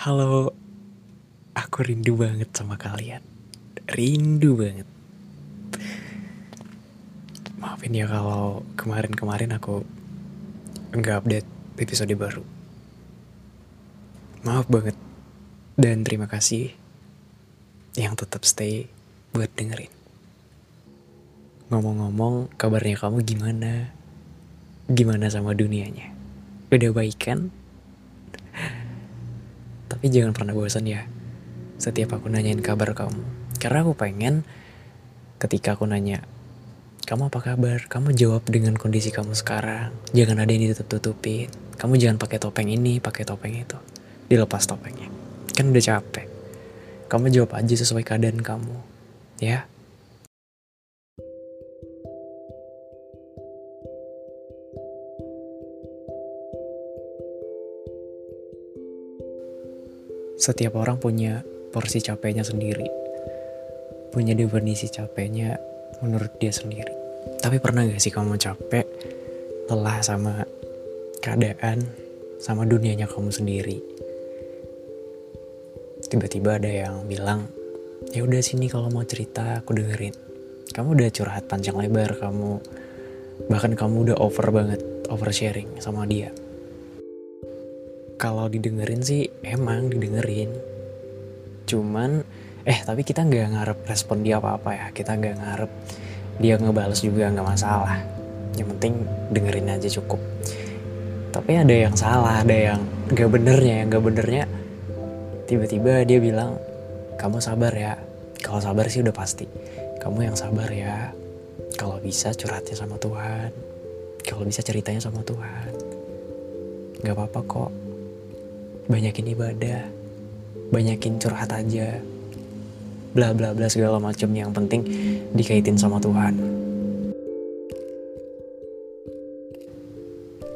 Halo, aku rindu banget sama kalian. Rindu banget. Maafin ya kalau kemarin-kemarin aku nggak update episode baru. Maaf banget. Dan terima kasih yang tetap stay buat dengerin. Ngomong-ngomong, kabarnya kamu gimana? Gimana sama dunianya? Udah baik kan? Tapi jangan pernah bosan ya. Setiap aku nanyain kabar kamu. Karena aku pengen ketika aku nanya, kamu apa kabar? Kamu jawab dengan kondisi kamu sekarang. Jangan ada yang ditutup-tutupin. Kamu jangan pakai topeng ini, pakai topeng itu. Dilepas topengnya. Kan udah capek. Kamu jawab aja sesuai keadaan kamu. Ya. Setiap orang punya porsi capeknya sendiri. Punya definisi capeknya menurut dia sendiri. Tapi pernah gak sih kamu capek, lelah sama keadaan, sama dunianya kamu sendiri? Tiba-tiba ada yang bilang, ya udah sini kalau mau cerita aku dengerin. Kamu udah curhat panjang lebar, kamu bahkan kamu udah over banget, over sharing sama dia. Kalau didengerin sih emang didengerin. Cuman eh tapi kita nggak ngarep respon dia apa-apa ya. Kita nggak ngarep dia ngebales juga nggak masalah. Yang penting dengerin aja cukup. Tapi ada yang salah, ada yang nggak benernya, yang nggak benernya tiba-tiba dia bilang kamu sabar ya. Kalau sabar sih udah pasti. Kamu yang sabar ya. Kalau bisa curhatnya sama Tuhan. Kalau bisa ceritanya sama Tuhan. Gak apa-apa kok banyakin ibadah, banyakin curhat aja, bla bla bla segala macam yang penting dikaitin sama Tuhan.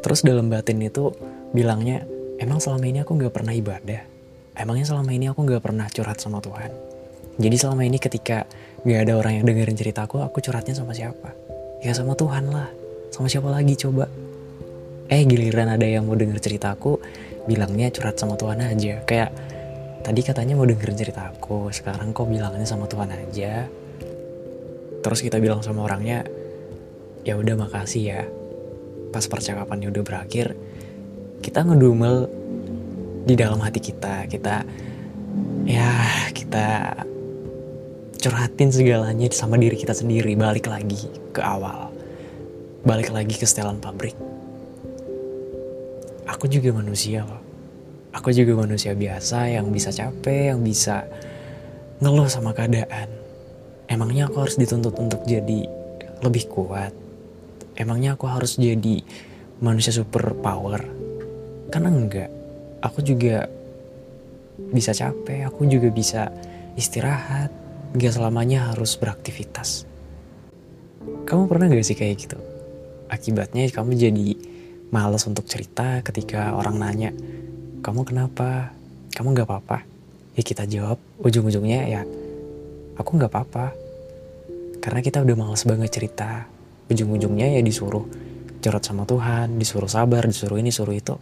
Terus dalam batin itu bilangnya, emang selama ini aku nggak pernah ibadah, emangnya selama ini aku nggak pernah curhat sama Tuhan. Jadi selama ini ketika nggak ada orang yang dengerin ceritaku, aku curhatnya sama siapa? Ya sama Tuhan lah. Sama siapa lagi coba? Eh giliran ada yang mau denger ceritaku, bilangnya curhat sama Tuhan aja. Kayak tadi katanya mau dengerin cerita aku, sekarang kok bilangnya sama Tuhan aja. Terus kita bilang sama orangnya, ya udah makasih ya. Pas percakapannya udah berakhir, kita ngedumel di dalam hati kita. Kita ya kita curhatin segalanya sama diri kita sendiri, balik lagi ke awal. Balik lagi ke setelan pabrik aku juga manusia loh. Aku juga manusia biasa yang bisa capek, yang bisa ngeluh sama keadaan. Emangnya aku harus dituntut untuk jadi lebih kuat? Emangnya aku harus jadi manusia super power? Karena enggak. Aku juga bisa capek, aku juga bisa istirahat. Gak selamanya harus beraktivitas. Kamu pernah gak sih kayak gitu? Akibatnya kamu jadi males untuk cerita ketika orang nanya, kamu kenapa? Kamu gak apa-apa? Ya kita jawab, ujung-ujungnya ya, aku gak apa-apa. Karena kita udah males banget cerita. Ujung-ujungnya ya disuruh curhat sama Tuhan, disuruh sabar, disuruh ini, disuruh itu.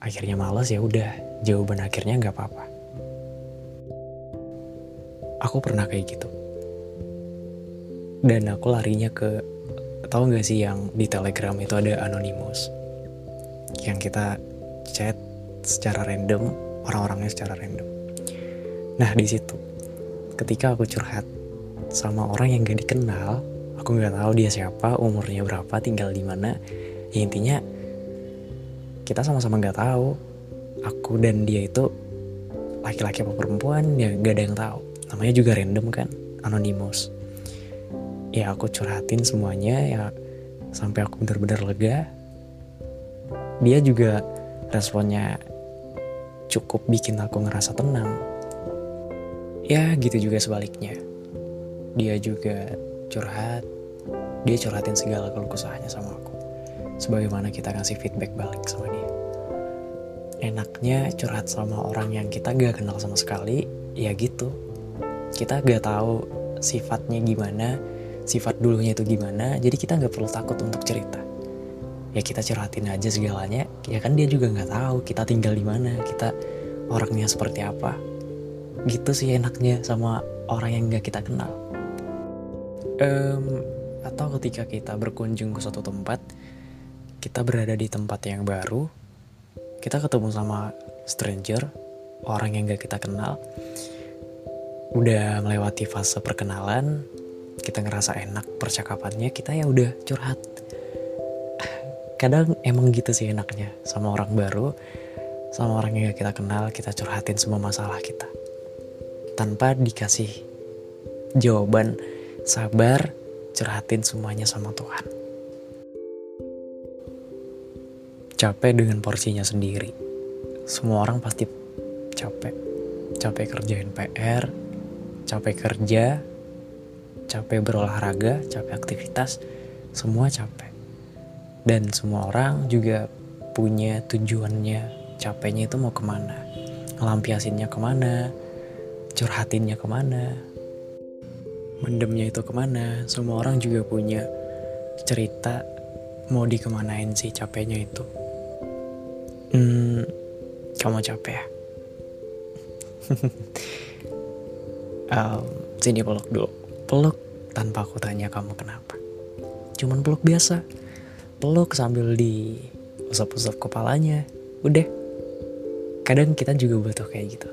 Akhirnya males ya udah, jawaban akhirnya gak apa-apa. Aku pernah kayak gitu. Dan aku larinya ke tahu nggak sih yang di Telegram itu ada anonymous? Yang kita chat secara random orang-orangnya secara random. Nah di situ ketika aku curhat sama orang yang gak dikenal aku nggak tahu dia siapa umurnya berapa tinggal di mana ya intinya kita sama-sama nggak tahu. Aku dan dia itu laki-laki apa perempuan ya gak ada yang tahu. Namanya juga random kan anonymous ya aku curhatin semuanya ya sampai aku benar-benar lega dia juga responnya cukup bikin aku ngerasa tenang. Ya gitu juga sebaliknya. Dia juga curhat, dia curhatin segala keluh kesahnya sama aku. Sebagaimana kita kasih feedback balik sama dia. Enaknya curhat sama orang yang kita gak kenal sama sekali, ya gitu. Kita gak tahu sifatnya gimana, sifat dulunya itu gimana, jadi kita gak perlu takut untuk cerita. Ya kita curhatin aja segalanya ya kan dia juga nggak tahu kita tinggal di mana kita orangnya seperti apa. Gitu sih enaknya sama orang yang nggak kita kenal. Um, atau ketika kita berkunjung ke suatu tempat kita berada di tempat yang baru kita ketemu sama stranger orang yang gak kita kenal udah melewati fase perkenalan kita ngerasa enak percakapannya kita ya udah curhat. Kadang emang gitu sih enaknya sama orang baru sama orang yang kita kenal kita curhatin semua masalah kita. Tanpa dikasih jawaban sabar curhatin semuanya sama Tuhan. Capek dengan porsinya sendiri. Semua orang pasti capek. Capek kerjain PR capek kerja capek berolahraga capek aktivitas semua capek. Dan semua orang juga punya tujuannya capeknya itu mau ke mana? Ngelampiasinnya ke mana? Curhatinnya ke mana? Mendemnya itu ke mana? Semua orang juga punya cerita mau dikemanain sih capeknya itu. Hmm kamu capek ya? Um, sini peluk dulu peluk tanpa aku tanya kamu kenapa. Cuman peluk biasa. Peluk sambil di usap-usap kepalanya. Udah. Kadang kita juga butuh kayak gitu.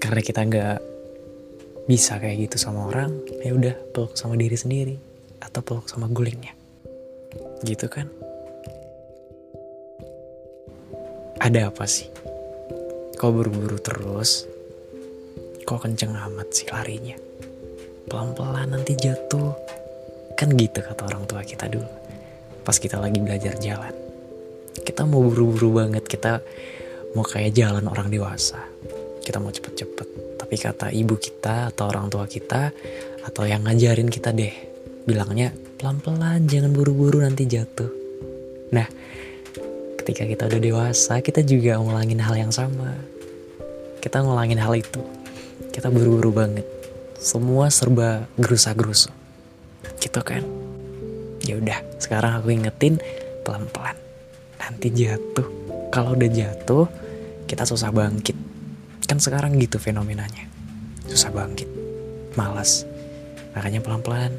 Karena kita nggak bisa kayak gitu sama orang ya udah peluk sama diri sendiri atau peluk sama gulingnya. Gitu kan? Ada apa sih? Kok buru-buru terus? Kok kenceng amat sih larinya pelan-pelan nanti jatuh kan gitu kata orang tua kita dulu pas kita lagi belajar jalan. Kita mau buru-buru banget, kita mau kayak jalan orang dewasa. Kita mau cepet-cepet. Tapi kata ibu kita atau orang tua kita atau yang ngajarin kita deh, bilangnya pelan-pelan, jangan buru-buru nanti jatuh. Nah, ketika kita udah dewasa, kita juga ngulangin hal yang sama. Kita ngulangin hal itu. Kita buru-buru banget. Semua serba gerusa-gerusu. Gitu kan? ya udah sekarang aku ingetin pelan-pelan. Nanti jatuh. Kalau udah jatuh kita susah bangkit. Kan sekarang gitu fenomenanya. Susah bangkit. Malas. Makanya pelan-pelan.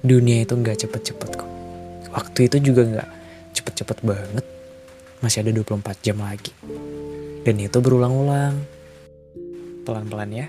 Dunia itu nggak cepet-cepet kok. Waktu itu juga nggak cepet-cepet banget. Masih ada 24 jam lagi. Dan itu berulang-ulang. Pelan-pelan ya